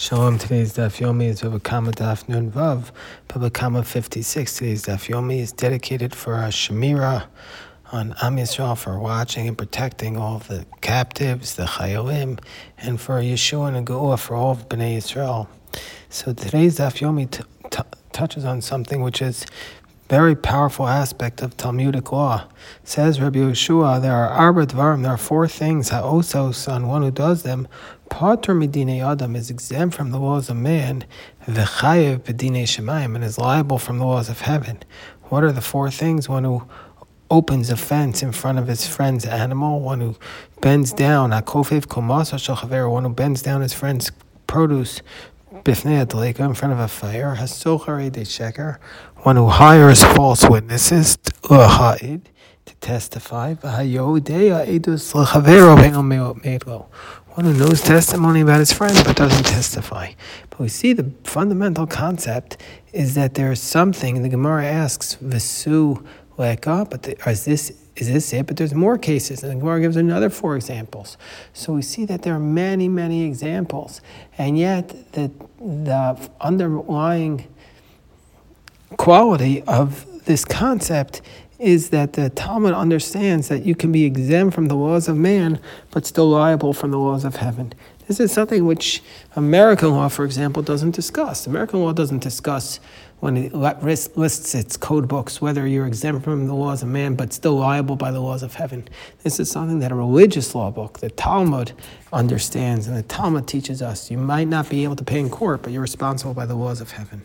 Shalom, today's Daf Yomi is Bava Kamma Daf Nun Vav. Bava Kamma 56, today's Daf Yomi is dedicated for a Shemira on Am Yisrael for watching and protecting all the captives, the Chayolim, and for Yeshua and Geula for all of Bnei Yisrael. So today's Daf Yomi t- t- touches on something which is very powerful aspect of Talmudic law. Says Rabbi Yeshua, there are arba dvarim, there are four things, ha'osos, on one who does them, Pater medine adam is exempt from the laws of man, v'chayev bedine shemayim, and is liable from the laws of heaven. What are the four things? One who opens a fence in front of his friend's animal, one who bends down, one who bends down his friend's produce, bifnei adleka, in front of a fire, hasochare de sheker, one who hires false witnesses, to uh, testify, one who knows testimony about his friend but doesn't testify. But we see the fundamental concept is that there is something. The Gemara asks, "Vesu leka," but the, is this is this it? But there's more cases, and the Gemara gives another four examples. So we see that there are many, many examples, and yet the the underlying quality of this concept is that the Talmud understands that you can be exempt from the laws of man, but still liable from the laws of heaven. This is something which American law, for example, doesn't discuss. American law doesn't discuss when it lists its code books whether you're exempt from the laws of man but still liable by the laws of heaven. This is something that a religious law book, the Talmud, understands, and the Talmud teaches us. You might not be able to pay in court, but you're responsible by the laws of heaven.